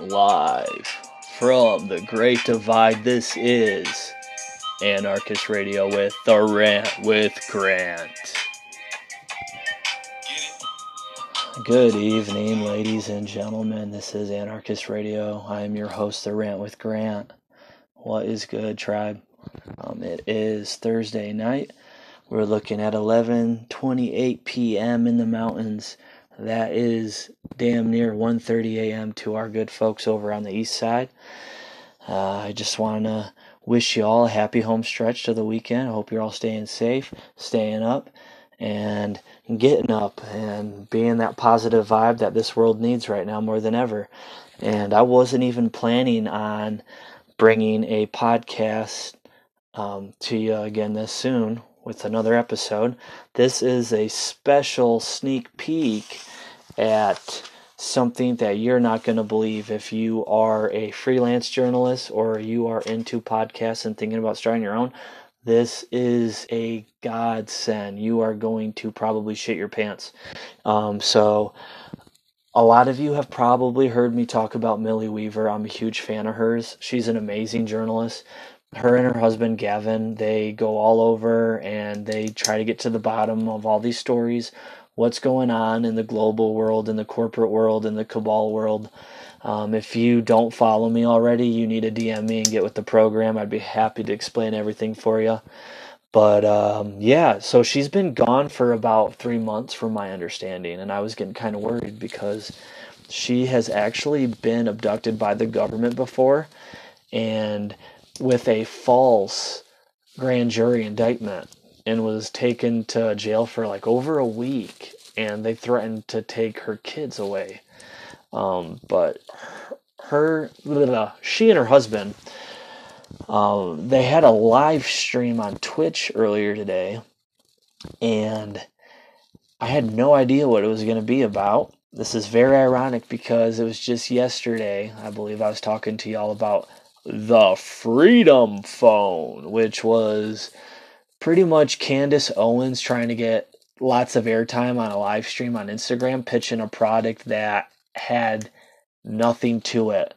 Live from the Great Divide, this is Anarchist Radio with The Rant with Grant. Good evening, ladies and gentlemen. This is Anarchist Radio. I am your host, The Rant with Grant. What is good, tribe? Um, it is Thursday night. We're looking at 11:28 p.m. in the mountains. That is damn near 1:30 a.m. to our good folks over on the east side. Uh, I just want to wish you all a happy home stretch to the weekend. I hope you're all staying safe, staying up, and getting up and being that positive vibe that this world needs right now more than ever. And I wasn't even planning on bringing a podcast um, to you again this soon with another episode. This is a special sneak peek at something that you're not going to believe if you are a freelance journalist or you are into podcasts and thinking about starting your own. This is a godsend. You are going to probably shit your pants. Um, so, a lot of you have probably heard me talk about Millie Weaver. I'm a huge fan of hers. She's an amazing journalist her and her husband Gavin, they go all over and they try to get to the bottom of all these stories, what's going on in the global world, in the corporate world, in the cabal world. Um, if you don't follow me already, you need to DM me and get with the program. I'd be happy to explain everything for you. But um, yeah, so she's been gone for about three months, from my understanding, and I was getting kind of worried because she has actually been abducted by the government before, and with a false grand jury indictment and was taken to jail for like over a week and they threatened to take her kids away. Um, but her, she and her husband um, they had a live stream on twitch earlier today and i had no idea what it was going to be about. This is very ironic because it was just yesterday i believe i was talking to y'all about the Freedom Phone, which was pretty much Candace Owens trying to get lots of airtime on a live stream on Instagram, pitching a product that had nothing to it.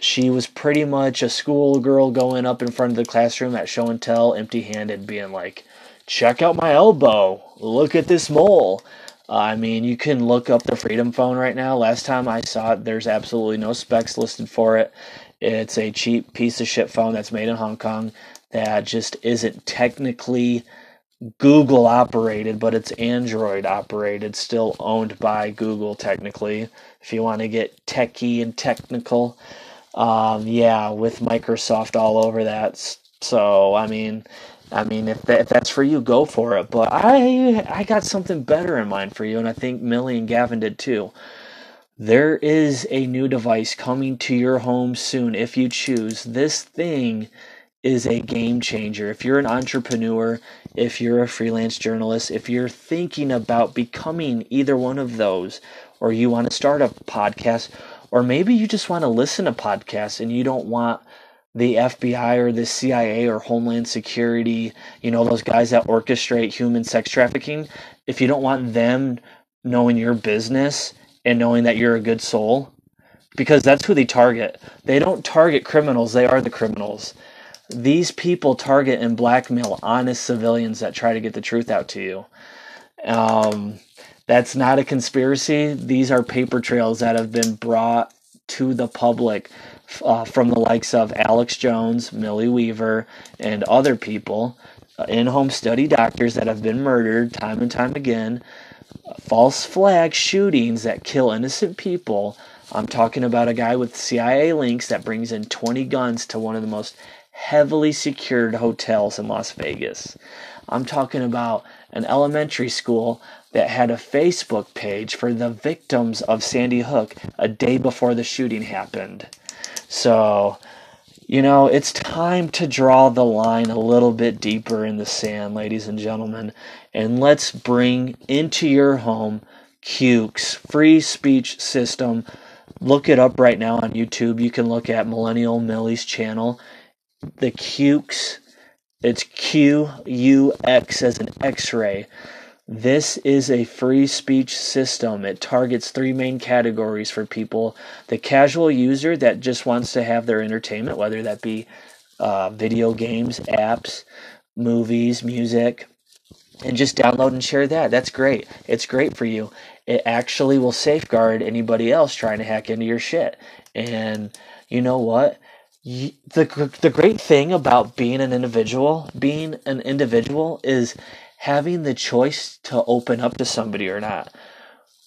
She was pretty much a schoolgirl going up in front of the classroom at show and tell, empty handed, being like, check out my elbow, look at this mole. I mean, you can look up the Freedom Phone right now. Last time I saw it, there's absolutely no specs listed for it. It's a cheap piece of shit phone that's made in Hong Kong that just isn't technically Google operated, but it's Android operated, still owned by Google technically. If you want to get techy and technical, um, yeah, with Microsoft all over that. So I mean, I mean, if, that, if that's for you, go for it. But I I got something better in mind for you, and I think Millie and Gavin did too. There is a new device coming to your home soon if you choose. This thing is a game changer. If you're an entrepreneur, if you're a freelance journalist, if you're thinking about becoming either one of those, or you want to start a podcast, or maybe you just want to listen to podcasts and you don't want the FBI or the CIA or Homeland Security, you know, those guys that orchestrate human sex trafficking, if you don't want them knowing your business and knowing that you're a good soul because that's who they target. They don't target criminals, they are the criminals. These people target and blackmail honest civilians that try to get the truth out to you. Um, that's not a conspiracy. These are paper trails that have been brought to the public uh, from the likes of Alex Jones, Millie Weaver, and other people, uh, in home study doctors that have been murdered time and time again false flag shootings that kill innocent people. I'm talking about a guy with CIA links that brings in 20 guns to one of the most heavily secured hotels in Las Vegas. I'm talking about an elementary school that had a Facebook page for the victims of Sandy Hook a day before the shooting happened. So, you know, it's time to draw the line a little bit deeper in the sand, ladies and gentlemen, and let's bring into your home Qux free speech system. Look it up right now on YouTube. You can look at Millennial Millie's channel. The Qux, it's Q U X as an X ray. This is a free speech system. It targets three main categories for people the casual user that just wants to have their entertainment, whether that be uh, video games, apps, movies, music, and just download and share that. That's great. It's great for you. It actually will safeguard anybody else trying to hack into your shit. And you know what? the the great thing about being an individual, being an individual is having the choice to open up to somebody or not.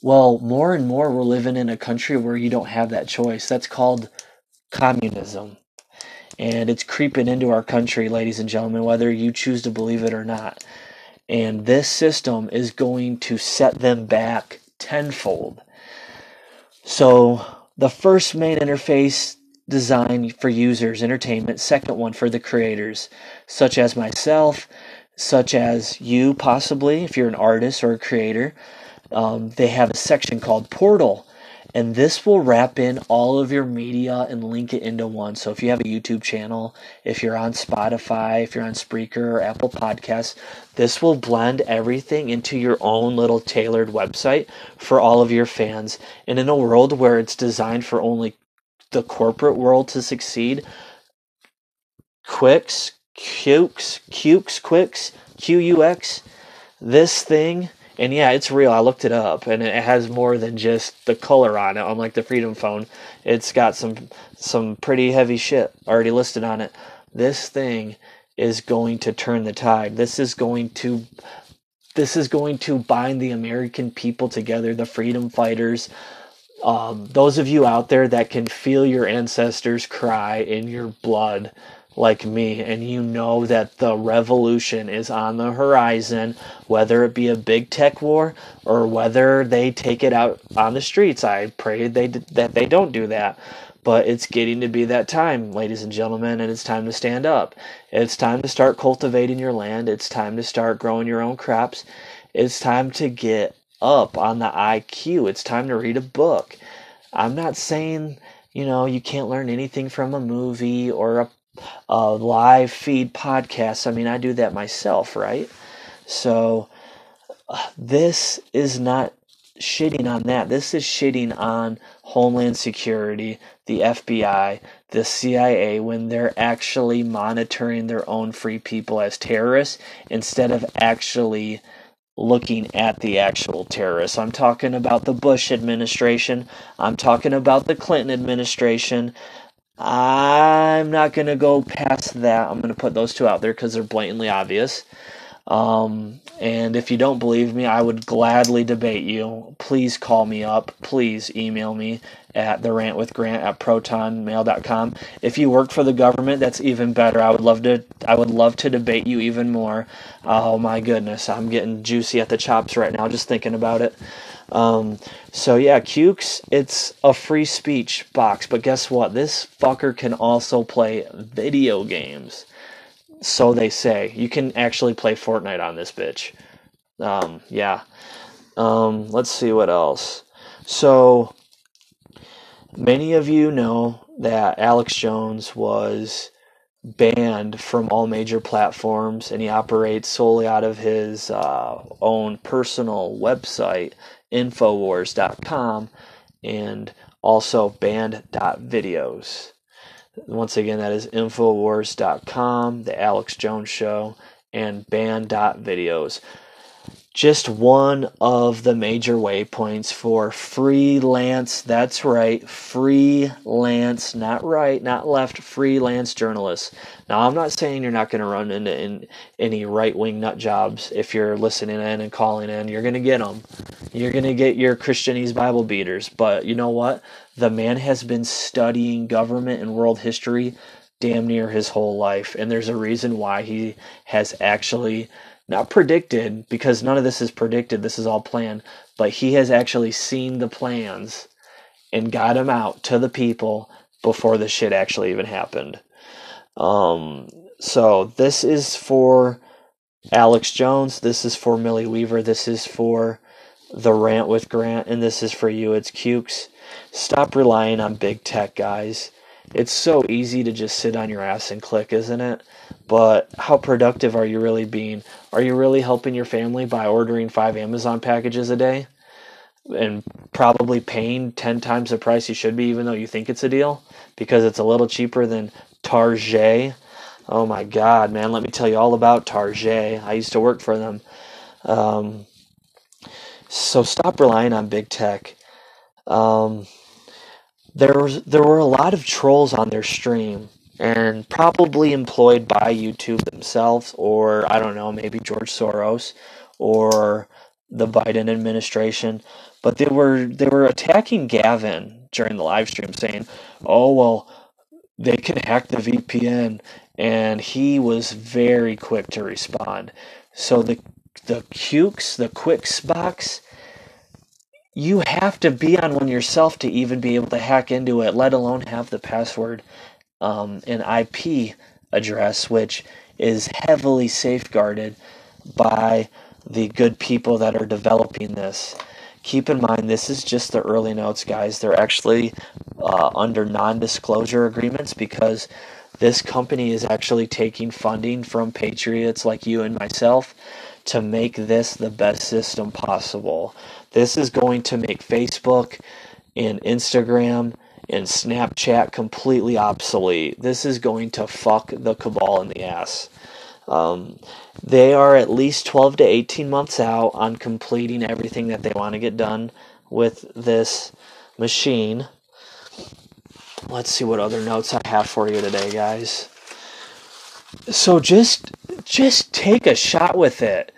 Well, more and more we're living in a country where you don't have that choice. That's called communism. And it's creeping into our country, ladies and gentlemen, whether you choose to believe it or not. And this system is going to set them back tenfold. So, the first main interface design for users, entertainment, second one for the creators, such as myself, such as you, possibly, if you're an artist or a creator. Um, they have a section called Portal, and this will wrap in all of your media and link it into one. So if you have a YouTube channel, if you're on Spotify, if you're on Spreaker or Apple Podcasts, this will blend everything into your own little tailored website for all of your fans. And in a world where it's designed for only the corporate world to succeed, Quicks, Qux, Qux, Quicks, QUX, this thing and yeah, it's real. I looked it up, and it has more than just the color on it. Unlike the Freedom Phone, it's got some some pretty heavy shit already listed on it. This thing is going to turn the tide. This is going to this is going to bind the American people together, the freedom fighters. Um, those of you out there that can feel your ancestors cry in your blood like me and you know that the revolution is on the horizon, whether it be a big tech war or whether they take it out on the streets. I pray they that they don't do that. But it's getting to be that time, ladies and gentlemen, and it's time to stand up. It's time to start cultivating your land. It's time to start growing your own crops. It's time to get up on the IQ. It's time to read a book. I'm not saying, you know, you can't learn anything from a movie or a live feed podcasts. I mean, I do that myself, right? So this is not shitting on that. This is shitting on Homeland Security, the FBI, the CIA when they're actually monitoring their own free people as terrorists instead of actually looking at the actual terrorists. I'm talking about the Bush administration. I'm talking about the Clinton administration. I'm not going to go past that. I'm going to put those two out there because they're blatantly obvious. Um, and if you don't believe me, I would gladly debate you. Please call me up. Please email me at the rant with grant at protonmail.com. If you work for the government, that's even better. I would love to I would love to debate you even more. Oh my goodness, I'm getting juicy at the chops right now just thinking about it. Um, so yeah, Qux, it's a free speech box, but guess what? This fucker can also play video games. So they say. You can actually play Fortnite on this bitch. Um, yeah. Um, let's see what else. So many of you know that Alex Jones was banned from all major platforms and he operates solely out of his uh, own personal website infowars.com and also banned.videos. Once again, that is infowars.com, the Alex Jones Show, and banned.videos just one of the major waypoints for freelance, that's right, freelance, not right, not left, freelance journalists. Now, I'm not saying you're not going to run into in, any right wing nut jobs if you're listening in and calling in. You're going to get them. You're going to get your Christianese Bible beaters. But you know what? The man has been studying government and world history damn near his whole life. And there's a reason why he has actually not predicted because none of this is predicted this is all planned but he has actually seen the plans and got them out to the people before the shit actually even happened. Um so this is for alex jones this is for millie weaver this is for the rant with grant and this is for you it's Qux stop relying on big tech guys. It's so easy to just sit on your ass and click isn't it but how productive are you really being? Are you really helping your family by ordering five Amazon packages a day and probably paying 10 times the price you should be, even though you think it's a deal because it's a little cheaper than Target? Oh my God, man, let me tell you all about Target. I used to work for them. Um, so stop relying on big tech. Um, there was there were a lot of trolls on their stream and probably employed by YouTube themselves or I don't know, maybe George Soros or the Biden administration, but they were they were attacking Gavin during the live stream saying, "Oh, well, they can hack the VPN." And he was very quick to respond. So the the Qux, the Quicks box, you have to be on one yourself to even be able to hack into it, let alone have the password um, and IP address, which is heavily safeguarded by the good people that are developing this. Keep in mind, this is just the early notes, guys. They're actually uh, under non disclosure agreements because this company is actually taking funding from patriots like you and myself to make this the best system possible. This is going to make Facebook and Instagram and Snapchat completely obsolete. This is going to fuck the cabal in the ass. Um, they are at least 12 to 18 months out on completing everything that they want to get done with this machine. Let's see what other notes I have for you today, guys. So just just take a shot with it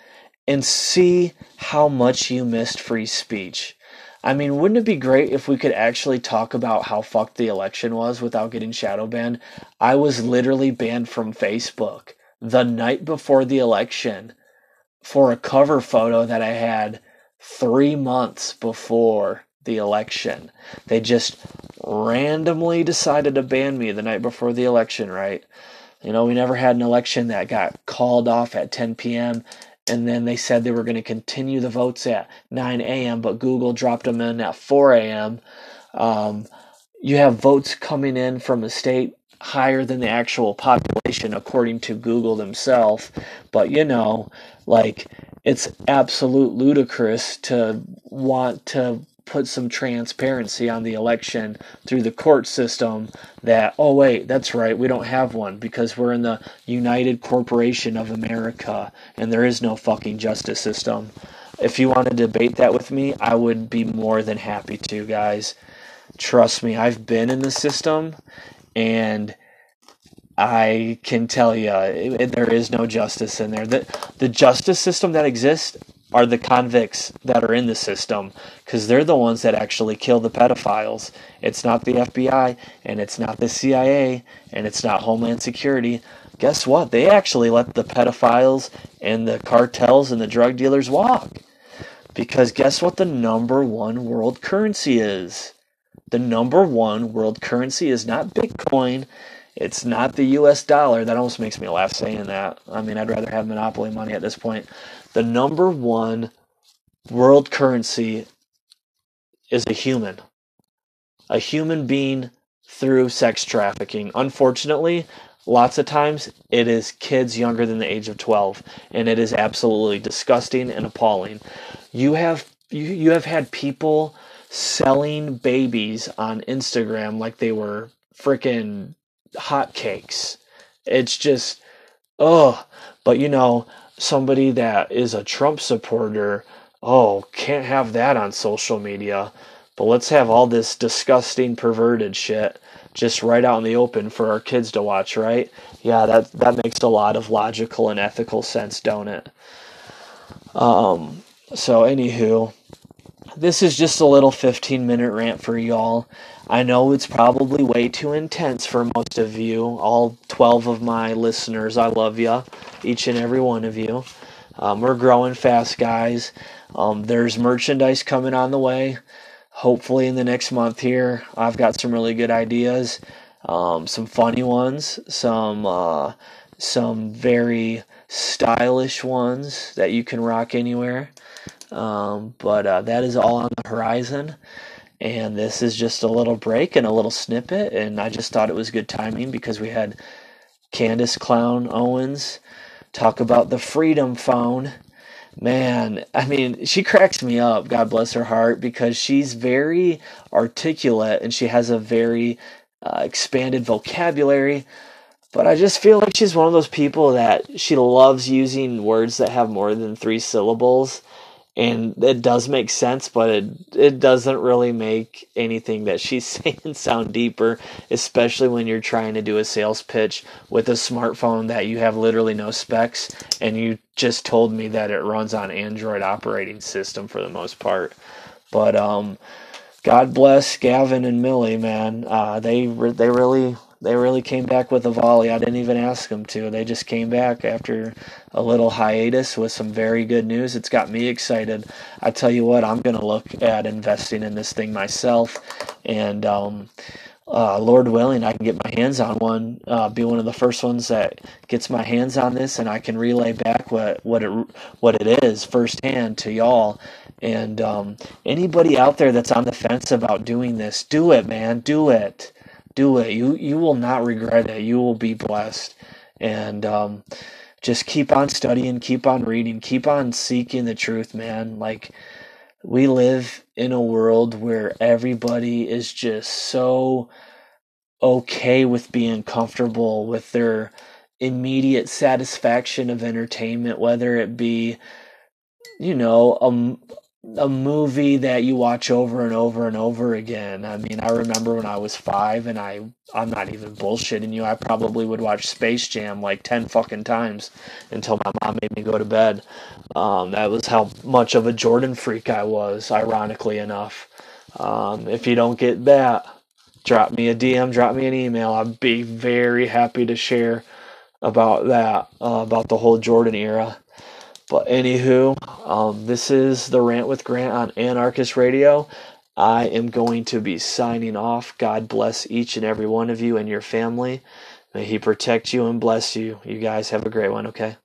and see how much you missed free speech. I mean, wouldn't it be great if we could actually talk about how fucked the election was without getting shadow banned? I was literally banned from Facebook the night before the election for a cover photo that I had three months before the election. They just randomly decided to ban me the night before the election, right? You know, we never had an election that got called off at 10 p.m and then they said they were going to continue the votes at 9 a.m., but Google dropped them in at 4 a.m. Um, you have votes coming in from a state higher than the actual population, according to Google themselves. But you know, like it's absolute ludicrous to want to put some transparency on the election through the court system that oh wait that's right we don't have one because we're in the united corporation of america and there is no fucking justice system if you want to debate that with me i would be more than happy to guys trust me i've been in the system and I can tell you, there is no justice in there. The, the justice system that exists are the convicts that are in the system because they're the ones that actually kill the pedophiles. It's not the FBI and it's not the CIA and it's not Homeland Security. Guess what? They actually let the pedophiles and the cartels and the drug dealers walk. Because guess what the number one world currency is? The number one world currency is not Bitcoin. It's not the US dollar. That almost makes me laugh saying that. I mean, I'd rather have monopoly money at this point the number one world currency is a human. A human being through sex trafficking. Unfortunately, lots of times it is kids younger than the age of 12 and it is absolutely disgusting and appalling. You have you, you have had people selling babies on Instagram like they were freaking hotcakes. It's just oh, but you know, somebody that is a Trump supporter, oh, can't have that on social media. But let's have all this disgusting, perverted shit just right out in the open for our kids to watch, right? Yeah, that that makes a lot of logical and ethical sense, don't it? Um, so anywho, this is just a little 15 minute rant for y'all. I know it's probably way too intense for most of you, all 12 of my listeners. I love you, each and every one of you. Um, we're growing fast, guys. Um, there's merchandise coming on the way. Hopefully, in the next month here, I've got some really good ideas, um, some funny ones, some uh, some very stylish ones that you can rock anywhere. Um, but uh, that is all on the horizon. And this is just a little break and a little snippet. And I just thought it was good timing because we had Candace Clown Owens talk about the Freedom Phone. Man, I mean, she cracks me up, God bless her heart, because she's very articulate and she has a very uh, expanded vocabulary. But I just feel like she's one of those people that she loves using words that have more than three syllables and it does make sense, but it it doesn't really make anything that she's saying sound deeper, especially when you're trying to do a sales pitch with a smartphone that you have literally no specs, and you just told me that it runs on Android operating system for the most part. But um, God bless Gavin and Millie, man. Uh, they they really they really came back with a volley. I didn't even ask them to. They just came back after a little hiatus with some very good news. It's got me excited. I tell you what, I'm going to look at investing in this thing myself. And um, uh, Lord willing, I can get my hands on one, uh, be one of the first ones that gets my hands on this, and I can relay back what, what, it, what it is firsthand to y'all. And um, anybody out there that's on the fence about doing this, do it, man. Do it do it. You you will not regret it. You will be blessed, and um, just keep on studying, keep on reading, keep on seeking the truth, man. Like we live in a world where everybody is just so okay with being comfortable with their immediate satisfaction of entertainment, whether it be you know, um, a movie that you watch over and over and over again. I mean, I remember when I was five, and I I'm not even bullshitting you. I probably would watch Space Jam like ten fucking times until my mom made me go to bed. Um, that was how much of a Jordan freak I was. Ironically enough, um, if you don't get that, drop me a DM, drop me an email. I'd be very happy to share about that, uh, about the whole Jordan era. But anywho, um, this is the rant with Grant on Anarchist Radio. I am going to be signing off. God bless each and every one of you and your family. May He protect you and bless you. You guys have a great one, okay?